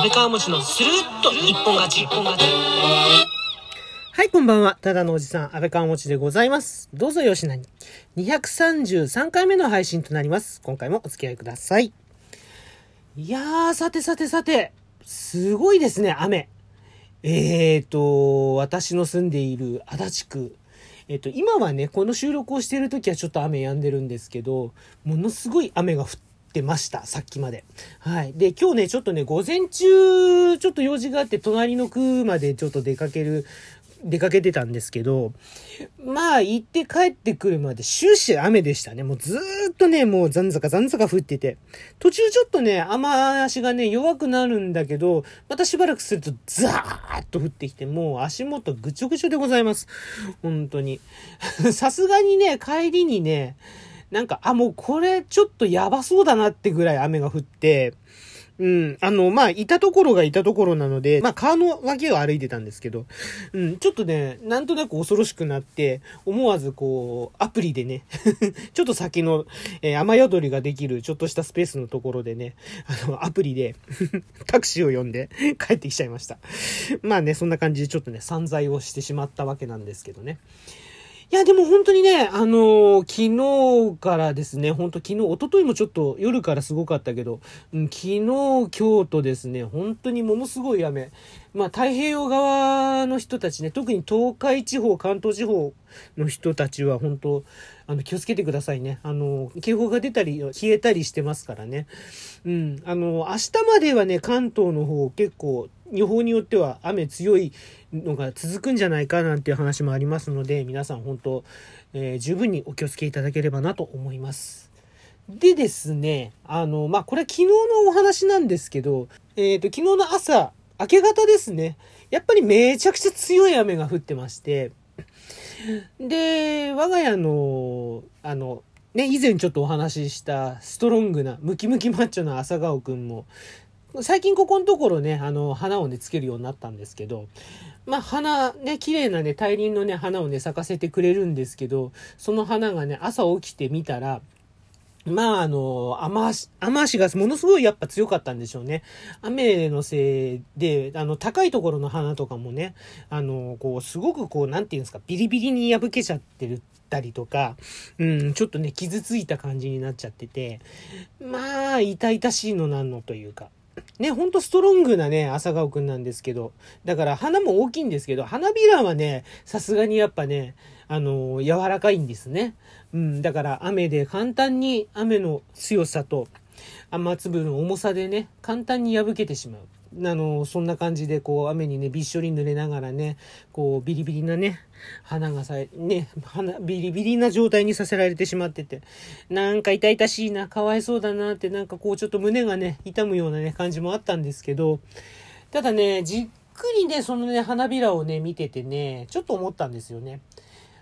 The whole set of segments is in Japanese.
安倍川餅のスルッと一本勝ち。はい、こんばんは。ただのおじさん、安倍川持ちでございます。どうぞよしなに。233回目の配信となります。今回もお付き合いください。いやー、さてさてさて、すごいですね、雨。えーと、私の住んでいる足立区。えっ、と、今はね、この収録をしている時はちょっと雨止んでるんですけど、ものすごい雨が降っってました、さっきまで。はい。で、今日ね、ちょっとね、午前中、ちょっと用事があって、隣の区までちょっと出かける、出かけてたんですけど、まあ、行って帰ってくるまで終始雨でしたね。もうずっとね、もうざんざかざんざか降ってて。途中ちょっとね、雨足がね、弱くなるんだけど、またしばらくするとザーッと降ってきて、もう足元ぐちょぐちょでございます。本当に。さすがにね、帰りにね、なんか、あ、もうこれちょっとやばそうだなってぐらい雨が降って、うん。あの、まあ、いたところがいたところなので、まあ、川の脇を歩いてたんですけど、うん、ちょっとね、なんとなく恐ろしくなって、思わずこう、アプリでね、ちょっと先の、えー雨宿りができる、ちょっとしたスペースのところでね、あの、アプリで、タクシーを呼んで帰ってきちゃいました。まあね、そんな感じでちょっとね、散財をしてしまったわけなんですけどね。いや、でも本当にね、あのー昨日からですね、本当昨日、一昨日もちょっと夜からすごかったけど、うん、昨日、今日とですね、本当にものすごい雨。まあ、太平洋側の人たちね、特に東海地方、関東地方の人たちは本当、あの、気をつけてくださいね。あの、警報が出たり、冷えたりしてますからね。うん、あの、明日まではね、関東の方結構、予報によっては雨強いのが続くんじゃないかなんていう話もありますので、皆さん本当、えー十分にお気をつけいただければなと思います。でですね、あの、まあ、これは昨日のお話なんですけど、えっ、と、昨日の朝、明け方ですね、やっぱりめちゃくちゃ強い雨が降ってまして、で、我が家の、あの、ね、以前ちょっとお話ししたストロングなムキムキマッチョな朝顔くんも、最近ここのところね、あの、花をね、つけるようになったんですけど、まあ、花、ね、綺麗なね、大輪のね、花をね、咲かせてくれるんですけど、その花がね、朝起きてみたら、まあ、あの、雨足、雨足がものすごいやっぱ強かったんでしょうね。雨のせいで、あの、高いところの花とかもね、あの、こう、すごくこう、なんていうんですか、ビリビリに破けちゃってるたりとか、うん、ちょっとね、傷ついた感じになっちゃってて、まあ、痛々しいのなんのというか。ね、ほんとストロングなね、朝顔くんなんですけど、だから花も大きいんですけど、花びらはね、さすがにやっぱね、あの柔らかいんですね。うん、だから雨で簡単に雨の強さと雨粒の重さでね、簡単に破けてしまう。あの、そんな感じで、こう、雨にね、びっしょり濡れながらね、こう、ビリビリなね、花がさえ、ね、花、ビリビリな状態にさせられてしまってて、なんか痛々しいな、かわいそうだなって、なんかこう、ちょっと胸がね、痛むようなね、感じもあったんですけど、ただね、じっくりね、そのね、花びらをね、見ててね、ちょっと思ったんですよね。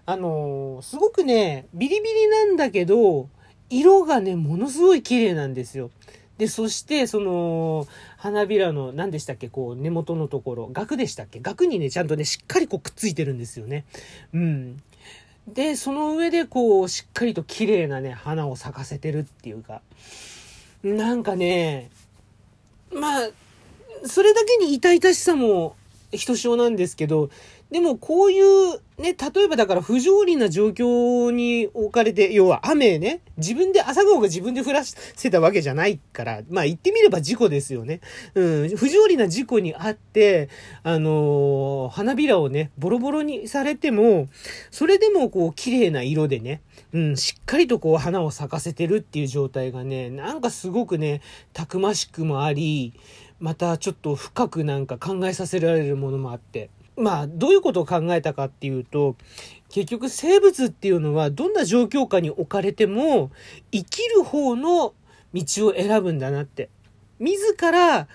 あのすごくね、ビリビリなんだけど、色がね、ものすごい綺麗なんですよ。で、そして、その、花びらの、何でしたっけ、こう、根元のところ、額でしたっけ？額にね、ちゃんとね、しっかりこう、くっついてるんですよね。うん。で、その上で、こう、しっかりと綺麗なね、花を咲かせてるっていうか、なんかね、まあ、それだけに痛々しさもひとしおなんですけど、でもこういうね、例えばだから不条理な状況に置かれて、要は雨ね、自分で朝顔が自分で降らせたわけじゃないから、まあ言ってみれば事故ですよね。うん、不条理な事故にあって、あのー花びらをね、ボロボロにされても、それでもこう綺麗な色でね、うん、しっかりとこう花を咲かせてるっていう状態がね、なんかすごくね、たくましくもあり、またちょっと深くなんか考えさせられるものもあって。まあ、どういうことを考えたかっていうと、結局生物っていうのはどんな状況下に置かれても生きる方の道を選ぶんだなって。自ら、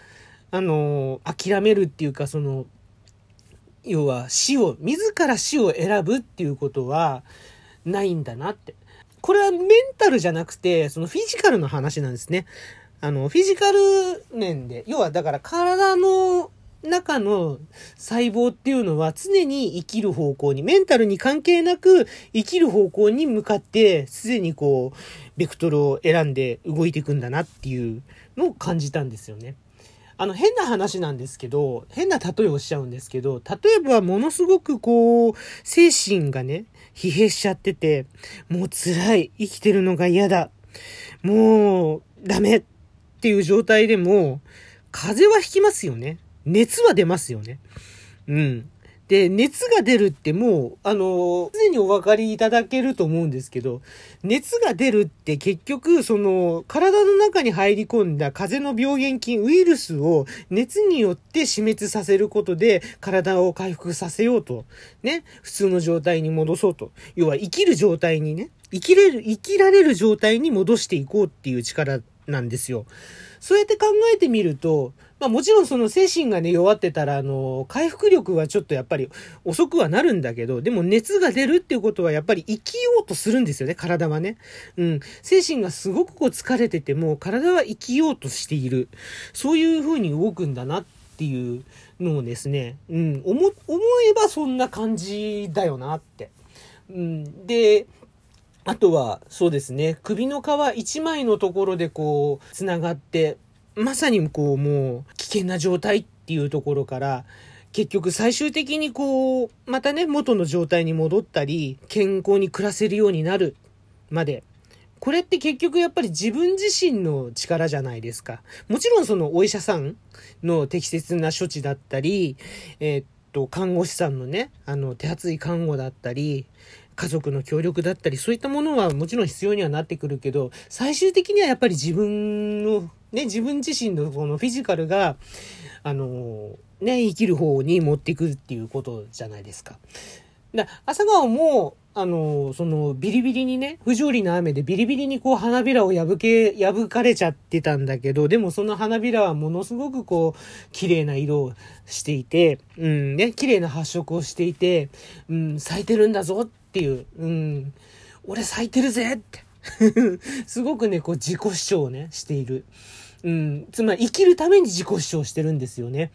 あの、諦めるっていうか、その、要は死を、自ら死を選ぶっていうことはないんだなって。これはメンタルじゃなくて、そのフィジカルの話なんですね。あの、フィジカル面で、要はだから体の中の細胞っていうのは常に生きる方向に、メンタルに関係なく生きる方向に向かって、すでにこう、ベクトルを選んで動いていくんだなっていうのを感じたんですよね。あの、変な話なんですけど、変な例えをしちゃうんですけど、例えばものすごくこう、精神がね、疲弊しちゃってて、もう辛い、生きてるのが嫌だ、もう、ダメっていう状態でも、風邪はひきますよね。熱は出ますよね。うん。で、熱が出るってもう、あの、すでにお分かりいただけると思うんですけど、熱が出るって結局、その、体の中に入り込んだ風邪の病原菌、ウイルスを熱によって死滅させることで、体を回復させようと、ね、普通の状態に戻そうと。要は生きる状態にね、生きれる、生きられる状態に戻していこうっていう力なんですよ。そうやって考えてみると、まあもちろんその精神がね弱ってたら、あの、回復力はちょっとやっぱり遅くはなるんだけど、でも熱が出るっていうことはやっぱり生きようとするんですよね、体はね。うん。精神がすごくこう疲れてても、体は生きようとしている。そういう風に動くんだなっていうのをですね、うん、思、思えばそんな感じだよなって。うん。で、あとは、そうですね、首の皮一枚のところでこう、繋がって、まさにこうもう危険な状態っていうところから、結局最終的にこう、またね、元の状態に戻ったり、健康に暮らせるようになるまで。これって結局やっぱり自分自身の力じゃないですか。もちろんそのお医者さんの適切な処置だったり、えー、っと、看護師さんのね、あの、手厚い看護だったり、家族の協力だったり、そういったものはもちろん必要にはなってくるけど、最終的にはやっぱり自分の、ね、自分自身のこのフィジカルが、あの、ね、生きる方に持っていくっていうことじゃないですか。だ朝顔も、あの、その、ビリビリにね、不条理な雨でビリビリにこう花びらを破け、破かれちゃってたんだけど、でもその花びらはものすごくこう、綺麗な色をしていて、うんね、綺麗な発色をしていて、うん、咲いてるんだぞってていう、うん、俺咲いてるぜって すごくね、こう自己主張をね、している。うん、つまり生きるために自己主張してるんですよね。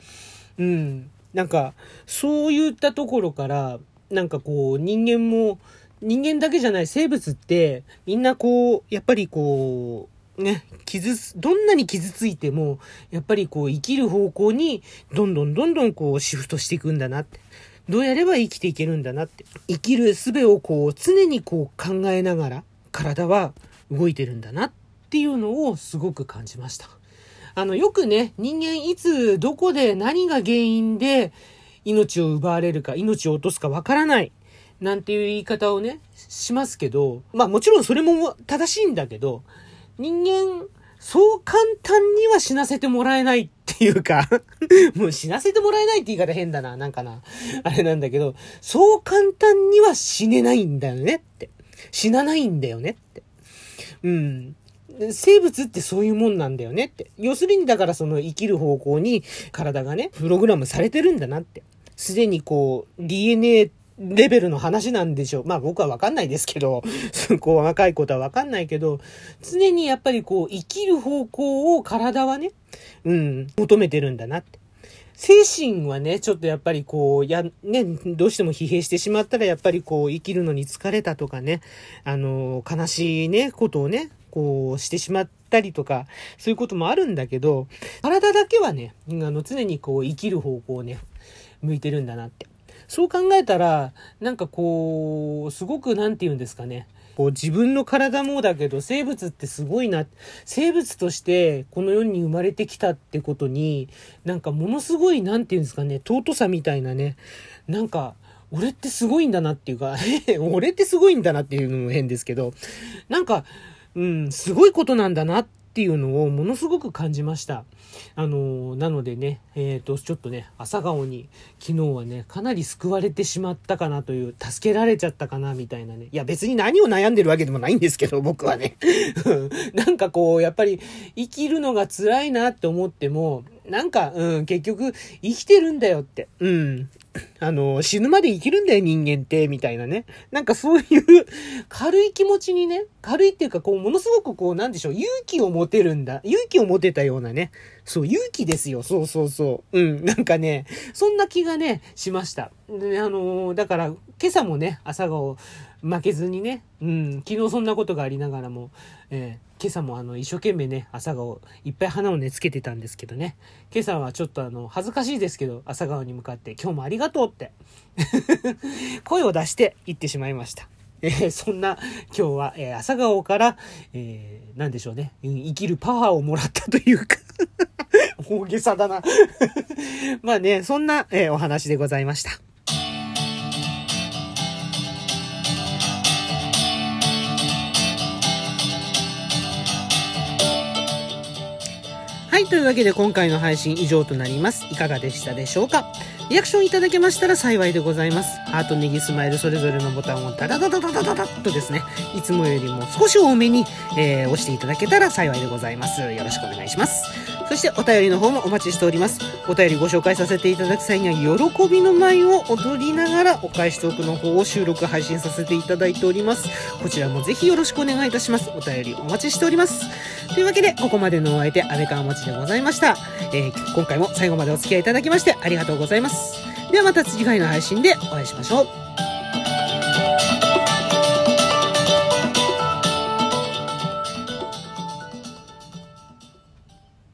うん。なんか、そういったところから、なんかこう、人間も、人間だけじゃない生物って、みんなこう、やっぱりこう、ね、傷どんなに傷ついても、やっぱりこう、生きる方向に、どんどんどんどんこう、シフトしていくんだなって。どうやれば生きていけるんだなって。生きる術をこう、常にこう考えながら、体は動いてるんだなっていうのをすごく感じました。あの、よくね、人間いつ、どこで何が原因で、命を奪われるか、命を落とすかわからない。なんていう言い方をね、しますけど、まあもちろんそれも正しいんだけど、人間、そう簡単には死なせてもらえないっていうか もう死なせてもらえないって言い方変だな、なんかな。あれなんだけど、そう簡単には死ねないんだよねって。死なないんだよねって。うん。生物ってそういうもんなんだよねって。要するにだからその生きる方向に体がね、プログラムされてるんだなって。すでにこう、DNA レベルの話なんでしょう。まあ僕はわかんないですけど、こう若いことはわかんないけど、常にやっぱりこう生きる方向を体はね、うん、求めてるんだなって。精神はね、ちょっとやっぱりこう、や、ね、どうしても疲弊してしまったらやっぱりこう生きるのに疲れたとかね、あの、悲しいね、ことをね、こうしてしまったりとか、そういうこともあるんだけど、体だけはね、あの、常にこう生きる方向をね、向いてるんだなって。そう考えたら、なんかこう、すごくなんて言うんですかね。こう自分の体もだけど生物ってすごいな。生物としてこの世に生まれてきたってことに、なんかものすごいなんて言うんですかね、尊さみたいなね。なんか、俺ってすごいんだなっていうか、俺ってすごいんだなっていうのも変ですけど、なんか、うん、すごいことなんだなってていうのをものすごく感じました。あのなのでね、えっ、ー、と、ちょっとね、朝顔に昨日はね、かなり救われてしまったかなという、助けられちゃったかなみたいなね。いや、別に何を悩んでるわけでもないんですけど、僕はね。なんかこう、やっぱり生きるのが辛いなって思っても、なんか、うん、結局、生きてるんだよって。うん。あの、死ぬまで生きるんだよ人間って、みたいなね。なんかそういう軽い気持ちにね、軽いっていうか、こう、ものすごくこう、なんでしょう、勇気を持てるんだ。勇気を持てたようなね。そう、勇気ですよ。そうそうそう。うん、なんかね、そんな気がね、しました。で、あのだから、今朝もね、朝顔、負けずにね、うん、昨日そんなことがありながらも、えー、今朝もあの、一生懸命ね、朝顔、いっぱい花をね、つけてたんですけどね、今朝はちょっとあの、恥ずかしいですけど、朝顔に向かって、今日もありがとうって。声を出して言ってしまいました。えー、そんな今日は、えー、朝顔から、えー、なんでしょうね、生きるパワーをもらったというか。大げさだな。まあね、そんな、えー、お話でございました。というわけで今回の配信以上となります。いかがでしたでしょうか？リアクションいただけましたら幸いでございます。ハート、ネギ、スマイル、それぞれのボタンをダダダダダダダダッとですね、いつもよりも少し多めに、えー、押していただけたら幸いでございます。よろしくお願いします。そしてお便りの方もお待ちしております。お便りご紹介させていただく際には、喜びの舞を踊りながらお返しトークの方を収録配信させていただいております。こちらもぜひよろしくお願いいたします。お便りお待ちしております。というわけで、ここまでのお相手、安倍川持ちでございました。えー、今回も最後までお付き合いいただきましてありがとうございます。ではまた次回の配信でお会いしましょう。